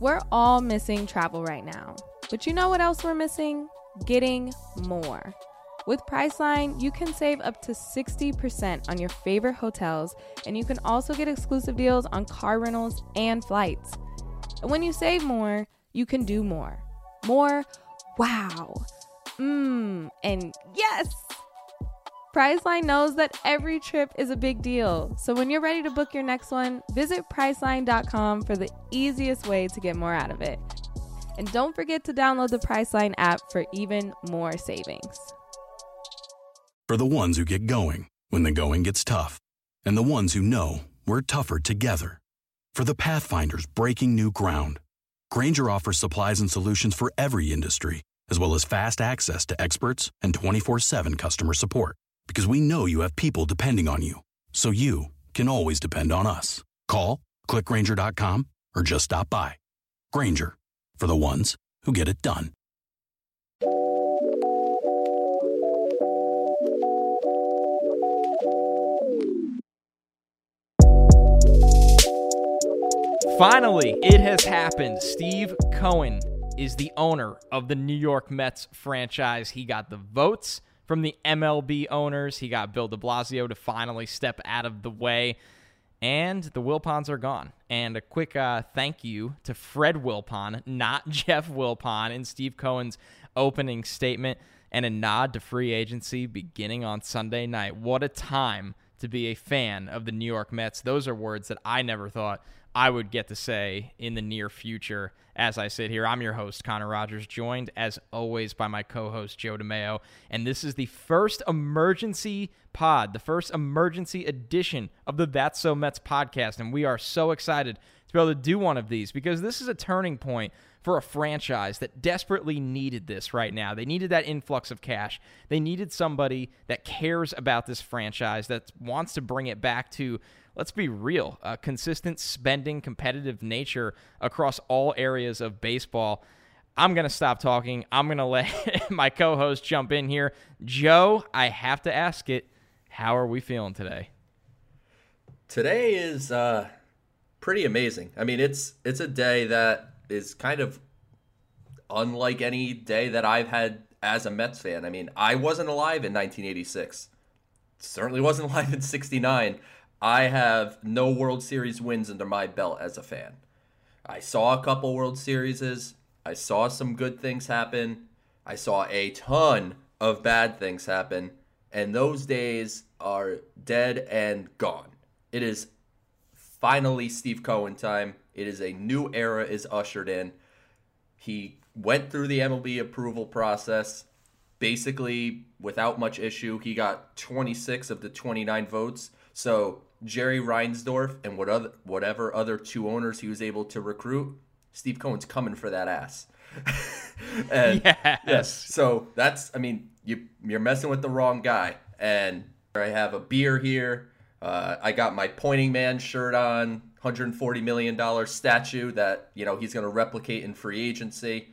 We're all missing travel right now. But you know what else we're missing? Getting more. With Priceline, you can save up to 60% on your favorite hotels, and you can also get exclusive deals on car rentals and flights. And when you save more, you can do more. More wow. Mmm, and yes! Priceline knows that every trip is a big deal. So when you're ready to book your next one, visit Priceline.com for the easiest way to get more out of it. And don't forget to download the Priceline app for even more savings. For the ones who get going when the going gets tough, and the ones who know we're tougher together. For the Pathfinders breaking new ground, Grainger offers supplies and solutions for every industry, as well as fast access to experts and 24 7 customer support. Because we know you have people depending on you, so you can always depend on us. Call, clickgranger.com, or just stop by. Grainger, for the ones who get it done. Finally, it has happened. Steve Cohen is the owner of the New York Mets franchise. He got the votes from the MLB owners. He got Bill de Blasio to finally step out of the way. And the Wilpons are gone. And a quick uh, thank you to Fred Wilpon, not Jeff Wilpon, in Steve Cohen's opening statement, and a nod to free agency beginning on Sunday night. What a time to be a fan of the New York Mets. Those are words that I never thought I would get to say in the near future as I sit here. I'm your host, Connor Rogers, joined as always by my co host, Joe DeMayo. And this is the first emergency pod, the first emergency edition of the That's So Mets podcast. And we are so excited to be able to do one of these because this is a turning point for a franchise that desperately needed this right now. They needed that influx of cash. They needed somebody that cares about this franchise, that wants to bring it back to let's be real, a consistent spending, competitive nature across all areas of baseball. I'm going to stop talking. I'm going to let my co host jump in here. Joe, I have to ask it. How are we feeling today? Today is uh, pretty amazing. I mean, it's it's a day that is kind of unlike any day that I've had as a Mets fan. I mean, I wasn't alive in 1986. Certainly wasn't alive in 69. I have no World Series wins under my belt as a fan. I saw a couple World Series. I saw some good things happen. I saw a ton of bad things happen. And those days are dead and gone. It is finally Steve Cohen time. It is a new era is ushered in. He went through the MLB approval process basically without much issue. He got 26 of the 29 votes. So Jerry Reinsdorf and what other, whatever other two owners he was able to recruit, Steve Cohen's coming for that ass. and yes. yes. So that's, I mean, you you're messing with the wrong guy. And I have a beer here. Uh, I got my pointing man shirt on, 140 million dollar statue that you know he's going to replicate in free agency.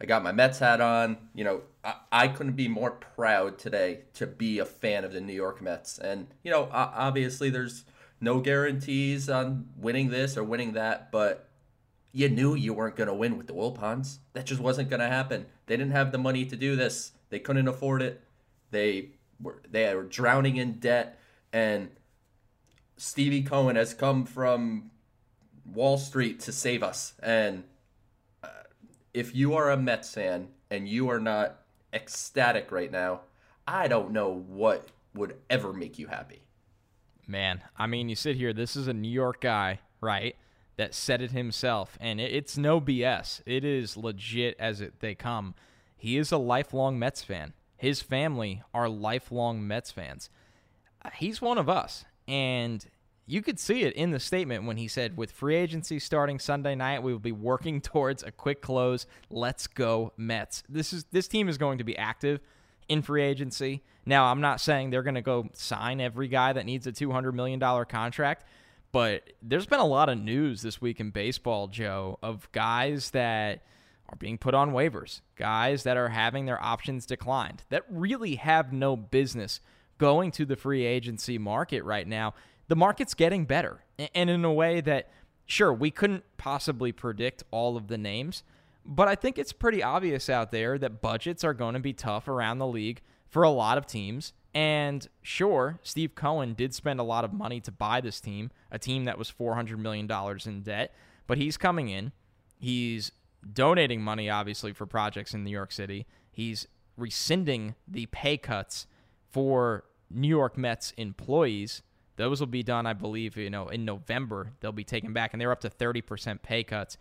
I got my Mets hat on. You know, I, I, couldn't be more proud today to be a fan of the New York Mets. And, you know, obviously there's no guarantees on winning this or winning that, but you knew you weren't going to win with the Wilpons. That just wasn't going to happen. They didn't have the money to do this. They couldn't afford it. They were they were drowning in debt and Stevie Cohen has come from Wall Street to save us. And if you are a Mets fan and you are not ecstatic right now, I don't know what would ever make you happy. Man, I mean, you sit here, this is a New York guy, right? That said it himself, and it's no BS. It is legit as it, they come. He is a lifelong Mets fan. His family are lifelong Mets fans. He's one of us, and you could see it in the statement when he said, with free agency starting Sunday night, we will be working towards a quick close. Let's go, Mets. This is this team is going to be active in free agency. Now, I'm not saying they're going to go sign every guy that needs a $200 million contract, but there's been a lot of news this week in baseball, Joe, of guys that are being put on waivers, guys that are having their options declined, that really have no business going to the free agency market right now. The market's getting better, and in a way that sure, we couldn't possibly predict all of the names, but I think it's pretty obvious out there that budgets are going to be tough around the league for a lot of teams. And sure, Steve Cohen did spend a lot of money to buy this team, a team that was $400 million in debt, but he's coming in. He's donating money, obviously, for projects in New York City. He's rescinding the pay cuts for New York Mets employees. Those will be done, I believe, you know, in November. They'll be taken back, and they're up to 30% pay cuts.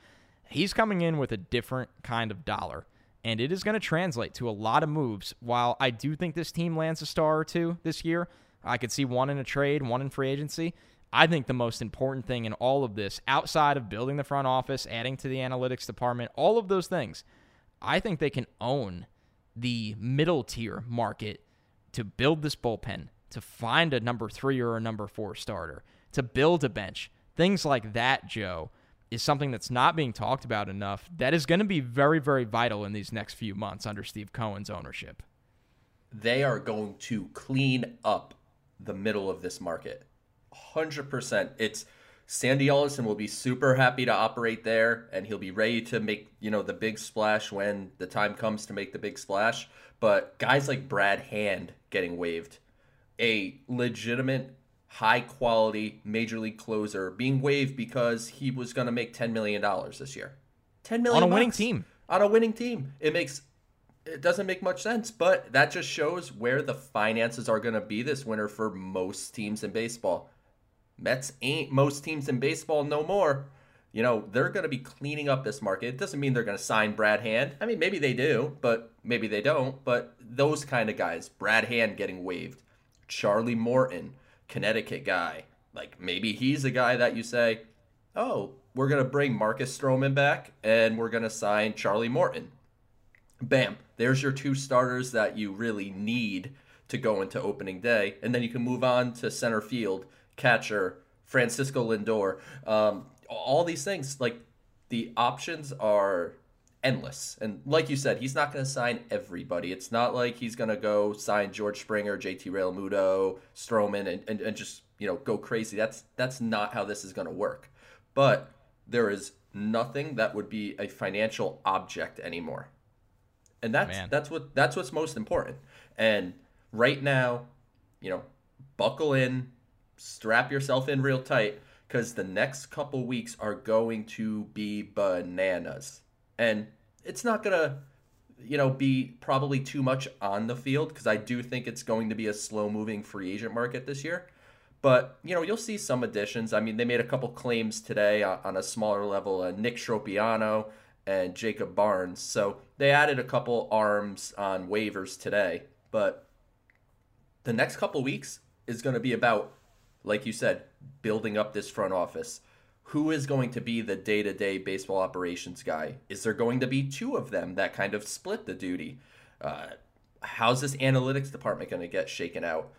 He's coming in with a different kind of dollar and it is going to translate to a lot of moves. While I do think this team lands a star or two this year, I could see one in a trade, one in free agency. I think the most important thing in all of this, outside of building the front office, adding to the analytics department, all of those things, I think they can own the middle tier market to build this bullpen, to find a number three or a number four starter, to build a bench. Things like that, Joe, is something that's not being talked about enough that is going to be very, very vital in these next few months under Steve Cohen's ownership. They are going to clean up the middle of this market. 100%. It's Sandy Alderson will be super happy to operate there and he'll be ready to make, you know, the big splash when the time comes to make the big splash. But guys like Brad Hand getting waived, a legitimate high quality major league closer being waived because he was going to make $10 million this year. 10 million on a winning team. On a winning team. It makes it doesn't make much sense, but that just shows where the finances are going to be this winter for most teams in baseball. Mets ain't most teams in baseball no more. You know, they're going to be cleaning up this market. It doesn't mean they're going to sign Brad Hand. I mean, maybe they do, but maybe they don't. But those kind of guys, Brad Hand getting waived, Charlie Morton, Connecticut guy. Like maybe he's a guy that you say, oh, we're gonna bring Marcus Stroman back and we're gonna sign Charlie Morton. Bam, there's your two starters that you really need to go into opening day, and then you can move on to center field, catcher, Francisco Lindor. Um, all these things, like the options are endless. And like you said, he's not going to sign everybody. It's not like he's going to go sign George Springer, JT Realmuto, Stroman, and, and, and just you know go crazy. That's that's not how this is going to work. But there is nothing that would be a financial object anymore, and that's Man. that's what that's what's most important. And right now, you know, buckle in, strap yourself in real tight because the next couple weeks are going to be bananas and it's not gonna you know be probably too much on the field because I do think it's going to be a slow moving free agent market this year. But you know you'll see some additions. I mean they made a couple claims today on, a smaller level. Uh, Nick Tropeano and Jacob Barnes. So they added a couple arms on waivers today. But the next couple weeks is going to be about, like you said, building up this front office who is going to be the day to day baseball operations guy? Is there going to be two of them that kind of split the duty? Uh, how's this analytics department going to get shaken out?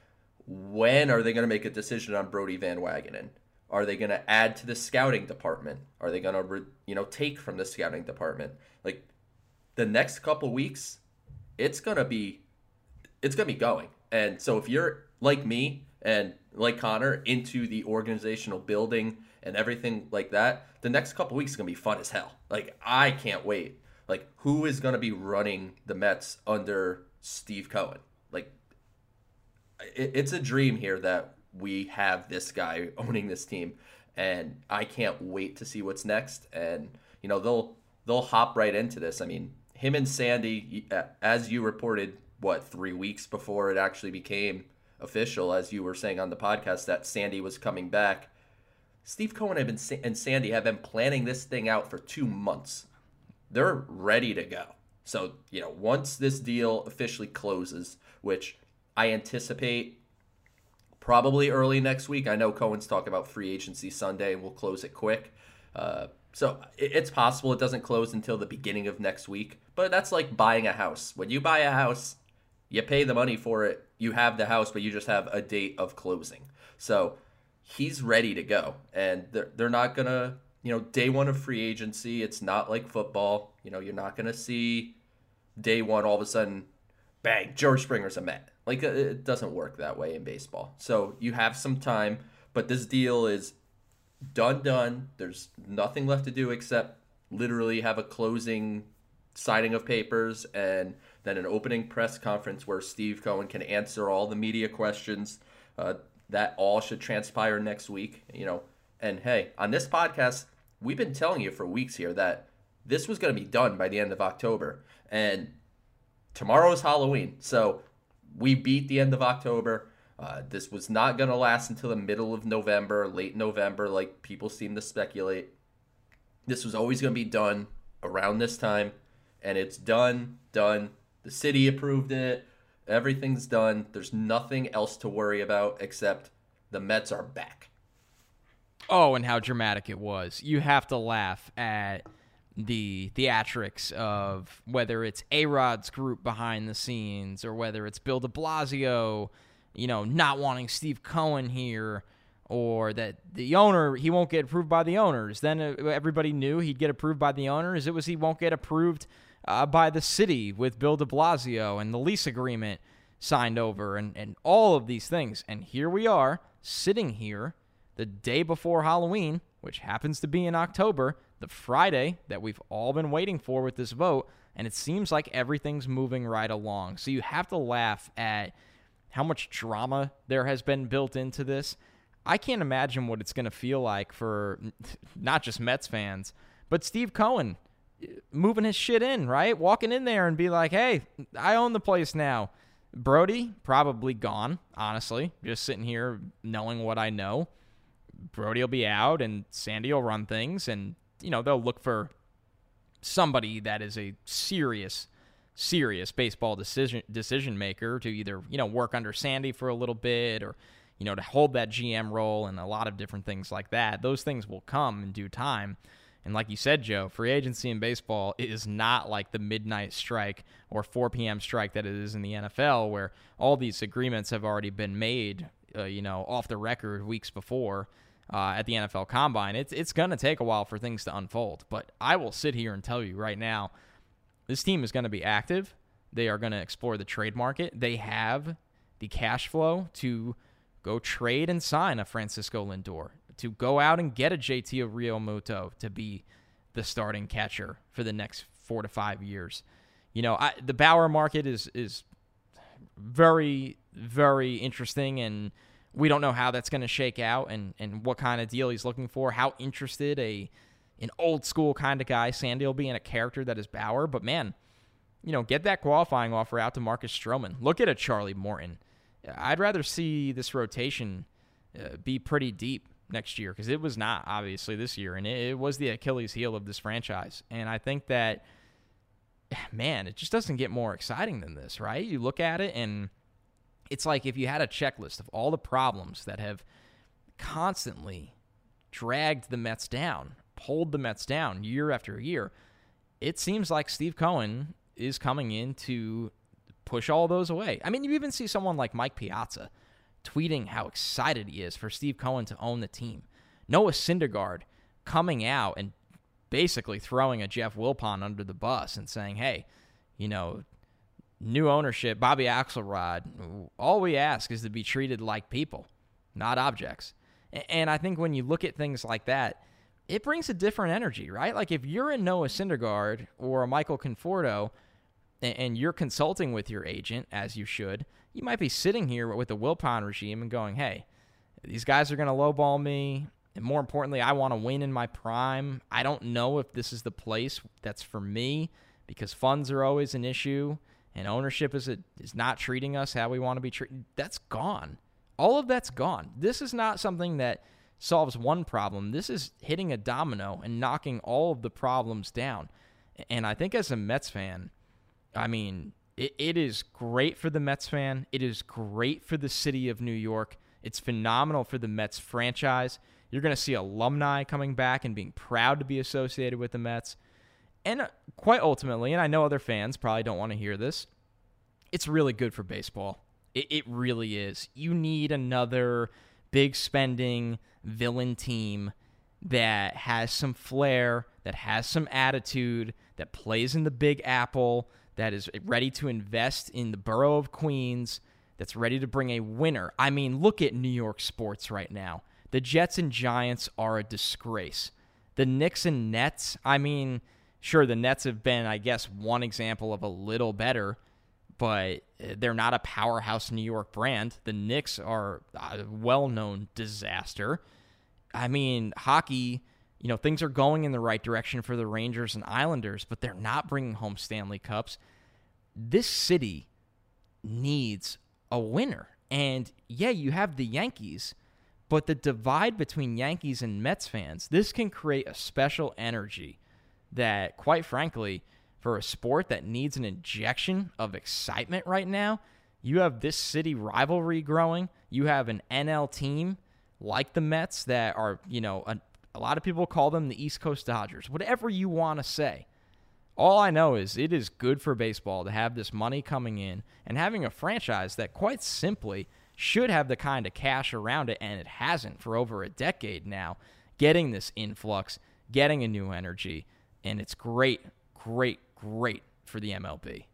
When are they going to make a decision on Brodie Van Wagenen? Are they going to add to the scouting department? Are they going to, re- you know, take from the scouting department? Like the next couple weeks, it's going to be, it's going to be going. And so if you're like me and like Connor into the organizational building and everything like that, the next couple weeks is gonna be fun as hell. Like I can't wait. Like who is gonna be running the Mets under Steve Cohen? Like it, it's a dream here that we have this guy owning this team, and I can't wait to see what's next. And you know they'll they'll hop right into this. I mean, him and Sandy, as you reported, what three weeks before it actually became official, as you were saying on the podcast, that Sandy was coming back Steve Cohen have been, and Sandy have been planning this thing out for two months. They're ready to go. So, you know, once this deal officially closes, which I anticipate probably early next week. I know Cohen's talking about free agency Sunday and we'll close it quick. Uh, so it's possible it doesn't close until the beginning of next week. But that's like buying a house. When you buy a house, you pay the money for it, you have the house, but you just have a date of closing. So he's ready to go. And they're, they're not going to, you know, day one of free agency, it's not like football. You know, you're not going to see day one all of a sudden, bang, George Springer's a Met. Like, it doesn't work that way in baseball. So you have some time, but this deal is done, done. There's nothing left to do except literally have a closing signing of papers and then an opening press conference where Steve Cohen can answer all the media questions. Uh, that all should transpire next week, you know. And hey, on this podcast, we've been telling you for weeks here that this was going to be done by the end of October. And tomorrow is Halloween. So we beat the end of October. Uh, this was not going to last until the middle of November, late November, like people seem to speculate. This was always going to be done around this time, and it's done, done. The city approved it. Everything's done. There's nothing else to worry about except the Mets are back. Oh, and how dramatic it was. You have to laugh at the theatrics of whether it's A Rod's group behind the scenes or whether it's Bill de Blasio, you know, not wanting Steve Cohen here or that the owner, he won't get approved by the owners. Then uh, everybody knew he'd get approved by the owners. It was he won't get approved uh, by the city with Bill de Blasio and the lease agreement signed over and, and all of these things. And here we are sitting here the day before Halloween, which happens to be in October, the Friday that we've all been waiting for with this vote. And it seems like everything's moving right along. So you have to laugh at how much drama there has been built into this. I can't imagine what it's going to feel like for not just Mets fans, but Steve Cohen moving his shit in, right? Walking in there and be like, hey, I own the place now. Brodie, probably gone, honestly, just sitting here knowing what I know. Brodie will be out and Sandy will run things, and, you know, they'll look for somebody that is a serious, serious baseball decision decision maker to either, you know, work under Sandy for a little bit or, you know, to hold that GM role and a lot of different things like that. Those things will come in due time. And like you said, Joe, free agency in baseball is not like the midnight strike or 4 p.m. strike that it is in the NFL, where all these agreements have already been made, uh, you know, off the record weeks before uh, at the NFL Combine. It's it's going to take a while for things to unfold, but I will sit here and tell you right now, this team is going to be active. They are going to explore the trade market. They have the cash flow to go trade and sign a Francisco Lindor to go out and get a JT of Realmuto to be the starting catcher for the next four to five years. You know, I, the Bauer market is is very very interesting, and we don't know how that's going to shake out and and what kind of deal he's looking for. How interested a an old school kind of guy Sandy will be in a character that is Bauer, but man. You know, get that qualifying offer out to Marcus Stroman. Look at a Charlie Morton. I'd rather see this rotation uh, be pretty deep next year because it was not obviously this year, and it, it, was the Achilles heel of this franchise. And I think that, man, it just doesn't get more exciting than this, right? You look at it, and it's like if you had a checklist of all the problems that have constantly dragged the Mets down, pulled the Mets down year after year. It seems like Steve Cohen is coming in to push all those away. I mean, you even see someone like Mike Piazza tweeting how excited he is for Steve Cohen to own the team. Noah Syndergaard coming out and basically throwing a Jeff Wilpon under the bus and saying, hey, you know, new ownership, Bobby Axelrod, all we ask is to be treated like people, not objects. And I think when you look at things like that, it brings a different energy, right? Like if you're in Noah Syndergaard or Michael Conforto and you're consulting with your agent, as you should, you might be sitting here with the Wilpon regime and going, hey, these guys are going to lowball me. And more importantly, I want to win in my prime. I don't know if this is the place that's for me because funds are always an issue and ownership is, a, is not treating us how we want to be treated. That's gone. All of that's gone. This is not something that solves one problem. This is hitting a domino and knocking all of the problems down. And I think as a Mets fan, I mean, it, it is great for the Mets fan. It is great for the city of New York. It's phenomenal for the Mets franchise. You're going to see alumni coming back and being proud to be associated with the Mets. And uh, quite ultimately, and I know other fans probably don't want to hear this, it's really good for baseball. It, it really is. You need another big spending villain team that has some flair, that has some attitude, that plays in the big apple, that is ready to invest in the borough of Queens, that's ready to bring a winner. I mean, look at New York sports right now. The Jets and Giants are a disgrace. The Knicks and Nets, I mean, sure, the Nets have been, I guess, one example of a little better, but eh, they're not a powerhouse New York brand. The Knicks are a well known disaster. I mean, hockey, you know, things are going in the right direction for the Rangers and Islanders, but they're not bringing home Stanley Cups. This city needs a winner. And yeah, you have the Yankees, but the divide between Yankees and Mets fans, this can create a special energy that, quite frankly, for a sport that needs an injection of excitement right now, you have this city rivalry growing. You have an NL team like the Mets that are, you know, a, a lot of people call them the East Coast Dodgers, whatever you want to say. All I know is it is good for baseball to have this money coming in and having a franchise that, quite simply, should have the kind of cash around it, and it hasn't for over a decade now, getting this influx, getting a new energy. And it's great, great, great for the MLB.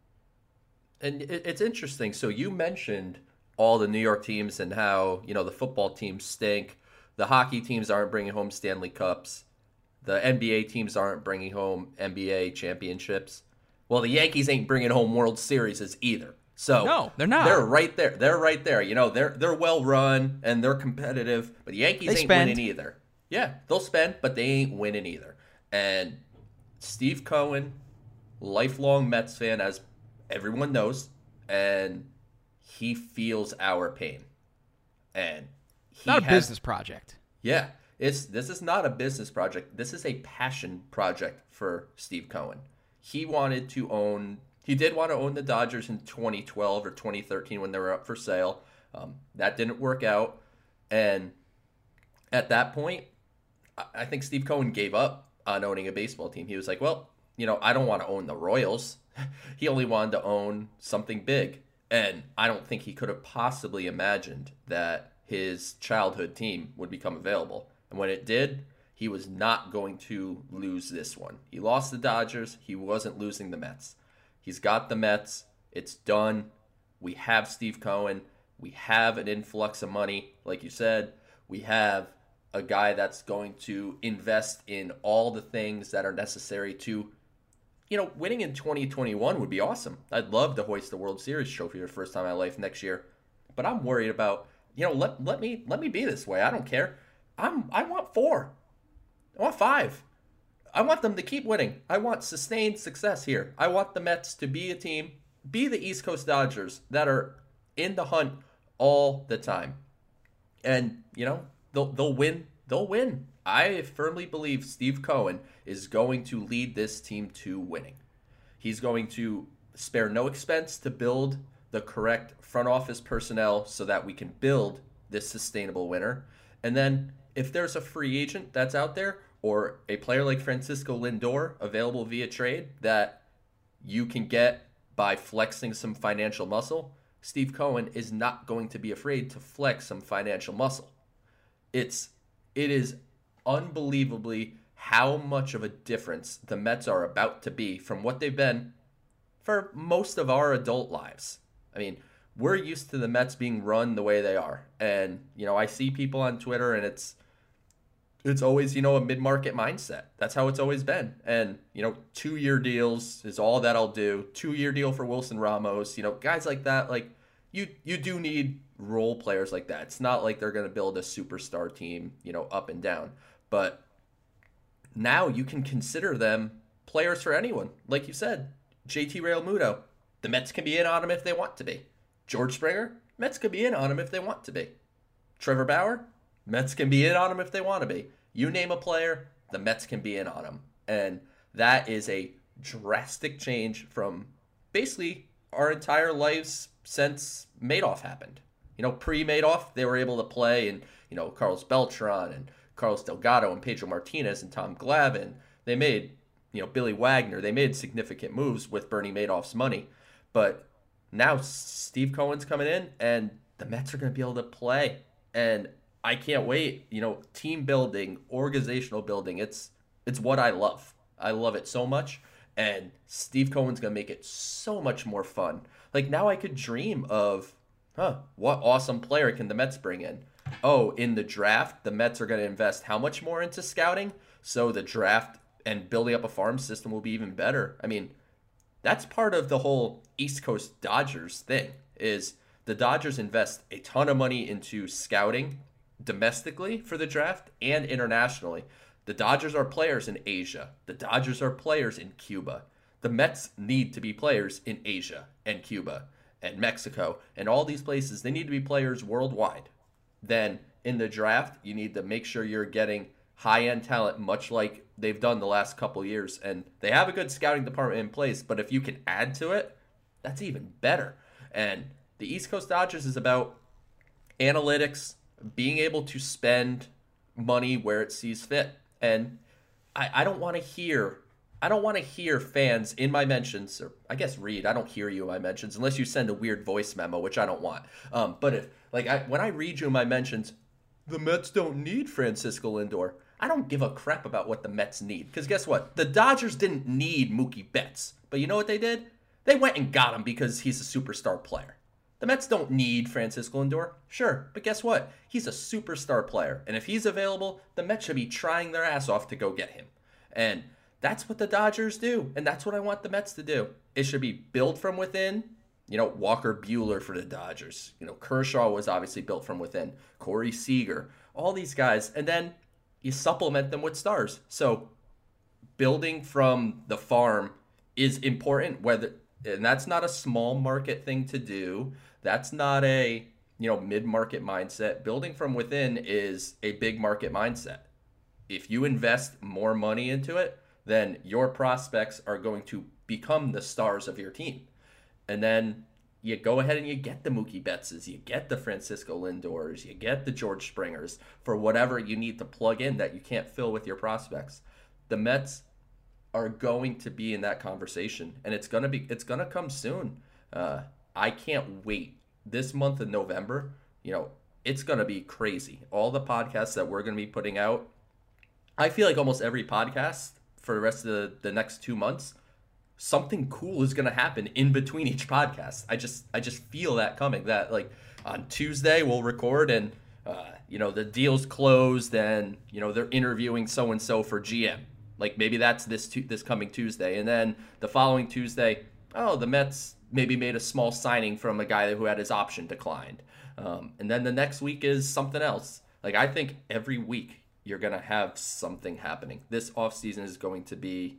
And it's interesting. So you mentioned all the New York teams and how, you know, the football teams stink. The hockey teams aren't bringing home Stanley Cups the NBA teams aren't bringing home NBA championships. Well, the Yankees ain't bringing home World Series either. So no, they're not. They're right there. They're right there. You know, they're they're well run and they're competitive, but the Yankees they ain't spend. winning either. Yeah, they'll spend, but they ain't winning either. And Steve Cohen, lifelong Mets fan, as everyone knows, and he feels our pain. And not a has, business project. Yeah, it's this is not a business project. This is a passion project for Steve Cohen. He wanted to own. He did want to own the Dodgers in 2012 or 2013 when they were up for sale. Um, that didn't work out, and at that point, I think Steve Cohen gave up on owning a baseball team. He was like, "Well, you know, I don't want to own the Royals." he only wanted to own something big, and I don't think he could have possibly imagined that his childhood team would become available. And when it did, he was not going to lose this one. He lost the Dodgers. He wasn't losing the Mets. He's got the Mets. It's done. We have Steve Cohen. We have an influx of money, like you said. We have a guy that's going to invest in all the things that are necessary to, you know, winning in 2021 would be awesome. I'd love to hoist the World Series trophy for the first time in my life next year. But I'm worried about, you know, let, let me let me be this way. I don't care. I'm I want four. I want five. I want them to keep winning. I want sustained success here. I want the Mets to be a team, be the East Coast Dodgers that are in the hunt all the time. And, you know, they'll they'll win. They'll win. I firmly believe Steve Cohen is going to lead this team to winning. He's going to spare no expense to build the correct front office personnel so that we can build this sustainable winner. And then if there's a free agent that's out there or a player like Francisco Lindor available via trade that you can get by flexing some financial muscle, Steve Cohen is not going to be afraid to flex some financial muscle. It's it is unbelievably how much of a difference the Mets are about to be from what they've been for most of our adult lives. I mean, we're used to the Mets being run the way they are. And, you know, I see people on Twitter and it's it's always, you know, a mid-market mindset. That's how it's always been. And, you know, 2-year deals is all that I'll do. 2-year deal for Wilson Ramos, you know, guys like that like you you do need role players like that. It's not like they're going to build a superstar team, you know, up and down. But now you can consider them players for anyone. Like you said, JT Realmuto, the Mets can be in on him if they want to be. George Springer, Mets could be in on him if they want to be. Trevor Bauer, Mets can be in on him if they want to be. You name a player, the Mets can be in on him. And that is a drastic change from basically our entire lives since Madoff happened. You know, pre Madoff, they were able to play and, you know, Carlos Beltran and Carlos Delgado and Pedro Martinez and Tom Glavine. They made, you know, Billy Wagner. They made significant moves with Bernie Madoff's money. But now Steve Cohen's coming in, and the Mets are going to be able to play. And I can't wait. You know, team building, organizational building. It's it's what I love. I love it so much. And Steve Cohen's gonna make it so much more fun. Like now I could dream of, huh, what awesome player can the Mets bring in? oh, in the draft, the Mets are going to invest how much more into scouting? So the draft and building up a farm system will be even better. I mean, that's part of the whole East Coast Dodgers thing is the Dodgers invest a ton of money into scouting domestically for the draft and internationally. The Dodgers are players in Asia. The Dodgers are players in Cuba. The Mets need to be players in Asia and Cuba and Mexico and all these places. They need to be players worldwide. Then in the draft, you need to make sure you're getting high end talent, much like they've done the last couple years. And they have a good scouting department in place, but if you can add to it, that's even better. And the East Coast Dodgers is about analytics, being able to spend money where it sees fit. And I, I don't want to hear I don't want to hear fans in my mentions, or I guess read. I don't hear you in my mentions unless you send a weird voice memo, which I don't want. Um, but if like I, when I read you in my mentions, the Mets don't need Francisco Lindor. I don't give a crap about what the Mets need because guess what? The Dodgers didn't need Mookie Betts, but you know what they did? They went and got him because he's a superstar player. The Mets don't need Francisco Lindor, sure, but guess what? He's a superstar player, and if he's available, the Mets should be trying their ass off to go get him. And that's what the Dodgers do, and that's what I want the Mets to do. It should be built from within. You know, Walker Buehler for the Dodgers. You know, Kershaw was obviously built from within. Corey Seager, all these guys, and then you supplement them with stars. So building from the farm is important whether and that's not a small market thing to do. That's not a, you know, mid-market mindset. Building from within is a big market mindset. If you invest more money into it, then your prospects are going to become the stars of your team. And then you go ahead and you get the Mookie Bettses, you get the Francisco Lindors, you get the George Springers for whatever you need to plug in that you can't fill with your prospects. The Mets are going to be in that conversation, and it's gonna be it's gonna come soon. Uh, I can't wait. This month of November, you know, it's gonna be crazy. All the podcasts that we're gonna be putting out. I feel like almost every podcast for the rest of the, the next two months, something cool is going to happen in between each podcast. I just I just feel that coming. That like on Tuesday we'll record and uh, you know the deal's closed and you know they're interviewing so and so for GM. Like maybe that's this tu- this coming Tuesday, and then the following Tuesday, oh the Mets maybe made a small signing from a guy who had his option declined, um, and then the next week is something else. Like I think every week you're going to have something happening. This offseason is going to be,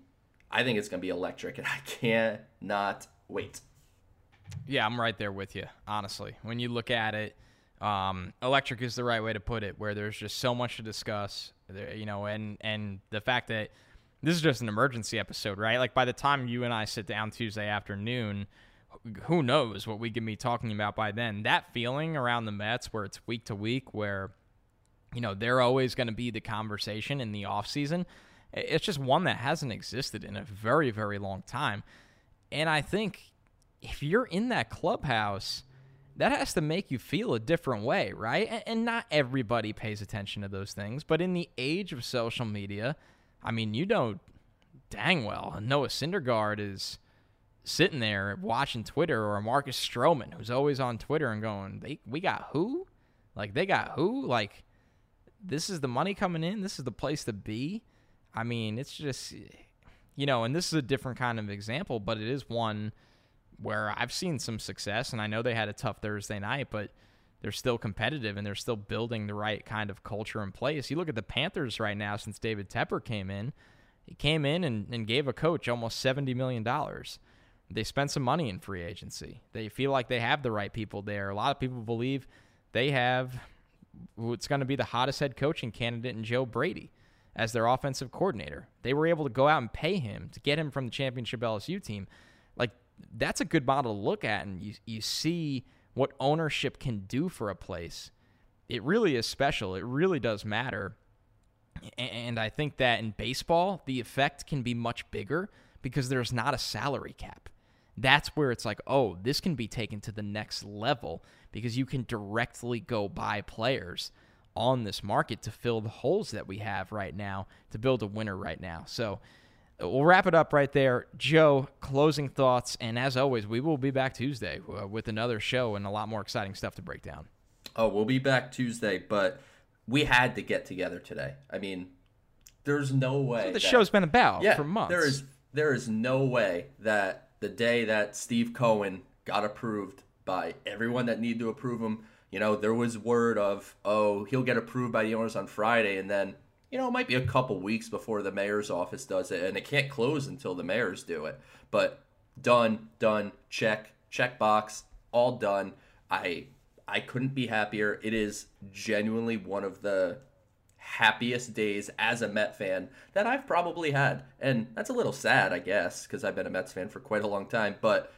I think it's going to be electric, and I cannot wait. Yeah, I'm right there with you, honestly. When you look at it, um, electric is the right way to put it, where there's just so much to discuss, you know, and, and the fact that this is just an emergency episode, right? Like by the time you and I sit down Tuesday afternoon, who knows what we can be talking about by then. That feeling around the Mets where it's week to week, where you know, they're always going to be the conversation in the offseason. It's just one that hasn't existed in a very, very long time. And I think if you're in that clubhouse, that has to make you feel a different way, right? And not everybody pays attention to those things. But in the age of social media, I mean, you know dang well Noah Syndergaard is sitting there watching Twitter or Marcus Stroman, who's always on Twitter and going, they, we got who? Like, they got who? Like, this is the money coming in. This is the place to be. I mean, it's just, you know, and this is a different kind of example, but it is one where I've seen some success, and I know they had a tough Thursday night, but they're still competitive and they're still building the right kind of culture in place. You look at the Panthers right now since David Tepper came in. He came in and, and gave a coach almost $70 million. They spent some money in free agency. They feel like they have the right people there. A lot of people believe they have it's going to be the hottest head coaching candidate in Joe Brady as their offensive coordinator. They were able to go out and pay him to get him from the championship LSU team. Like that's a good model to look at, and you you see what ownership can do for a place. It really is special. It really does matter. And I think that in baseball, the effect can be much bigger because there's not a salary cap. That's where it's like, oh, this can be taken to the next level because you can directly go buy players on this market to fill the holes that we have right now to build a winner right now. So we'll wrap it up right there. Joe, closing thoughts. And as always, we will be back Tuesday uh, with another show and a lot more exciting stuff to break down. Oh, we'll be back Tuesday, but we had to get together today. I mean, there's no way. the that- show's been about yeah, for months. There is there is no way that the day that Steve Cohen got approved by everyone that needed to approve him, you know, there was word of, oh, he'll get approved by the owners on Friday, and then, you know, it might be a couple weeks before the mayor's office does it, and it can't close until the mayors do it. But done, done, check, check box, all done. I I couldn't be happier. It is genuinely one of the happiest days as a Met fan that I've probably had. And that's a little sad, I guess, because I've been a Mets fan for quite a long time. But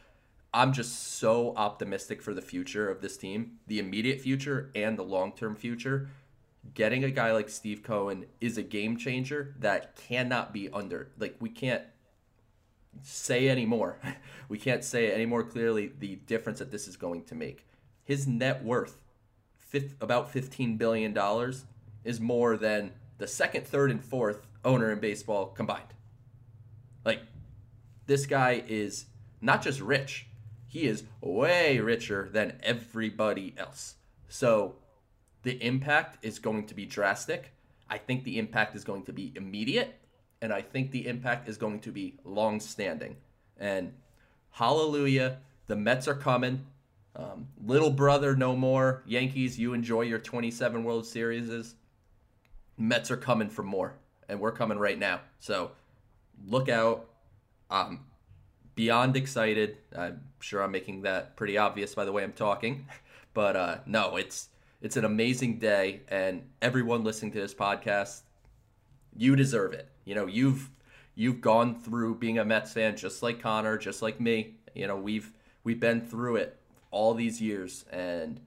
I'm just so optimistic for the future of this team, the immediate future and the long term future. Getting a guy like Steve Cohen is a game changer that cannot be under. Like, we can't say anymore. We can't say any more clearly the difference that this is going to make. His net worth, fif- about $15 billion, is more than the second, third, and fourth owner in baseball combined. Like, this guy is not just rich, he is way richer than everybody else. So, the impact is going to be drastic. I think the impact is going to be immediate, and I think the impact is going to be long standing. And hallelujah, the Mets are coming. Um, little brother, no more. Yankees, you enjoy your 27 World Series. Mets are coming for more, and we're coming right now. So look out. Um, beyond excited. I'm sure I'm making that pretty obvious by the way I'm talking, but uh, no, it's it's an amazing day, and everyone listening to this podcast, you deserve it. You know, you've you've gone through being a Mets fan just like Connor, just like me. You know, we've we've been through it all these years, and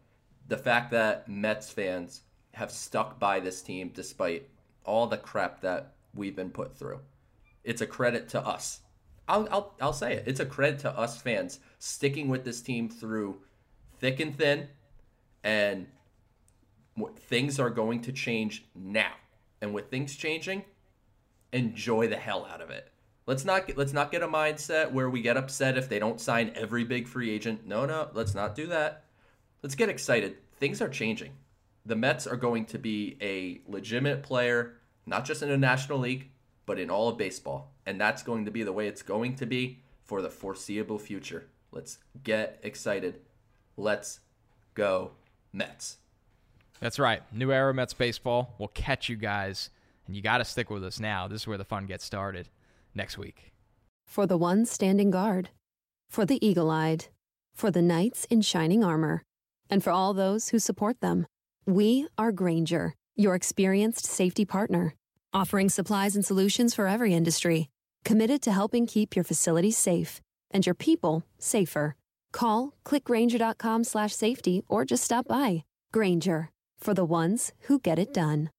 the fact that Mets fans have stuck by this team despite all the crap that we've been put through, it's a credit to us. I'll, I'll, I'll say it. It's a credit to us fans sticking with this team through thick and thin, and things are going to change now. And with things changing, enjoy the hell out of it. Let's not get, let's not get a mindset where we get upset if they don't sign every big free agent. No, no, let's not do that. Let's get excited. Things are changing. The Mets are going to be a legitimate player, not just in the National League, but in all of baseball. And that's going to be the way it's going to be for the foreseeable future. Let's get excited. Let's go Mets. That's right. New era Mets baseball. We'll catch you guys, and you got to stick with us now. This is where the fun gets started next week. For the ones standing guard, for the eagle eyed, for the knights in shining armor, and for all those who support them. We are Grainger, your experienced safety partner, offering supplies and solutions for every industry, committed to helping keep your facilities safe and your people safer. Call clickgranger.com slash safety or just stop by. Grainger, for the ones who get it done.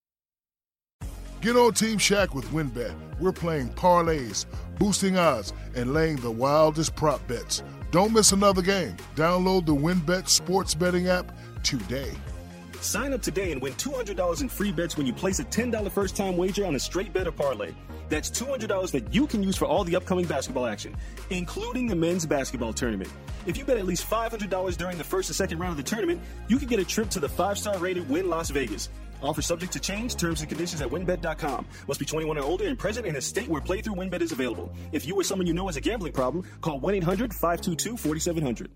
Get on Team Shaq with WynnBET. We're playing parlays, boosting odds, and laying the wildest prop bets. Don't miss another game. Download the WynnBET sports betting app today. Sign up today and win $200 in free bets when you place a $10 first time wager on a straight bet or parlay. That's $200 that you can use for all the upcoming basketball action, including the men's basketball tournament. If you bet at least $500 during the first and second round of the tournament, you can get a trip to the five star rated Wynn Las Vegas. Offer subject to change, terms and conditions at wynnbet.com. Must be 21 or older and present in a state where playthrough WynnBET is available. If you or someone you know has a gambling problem, call 1 800 522 4700.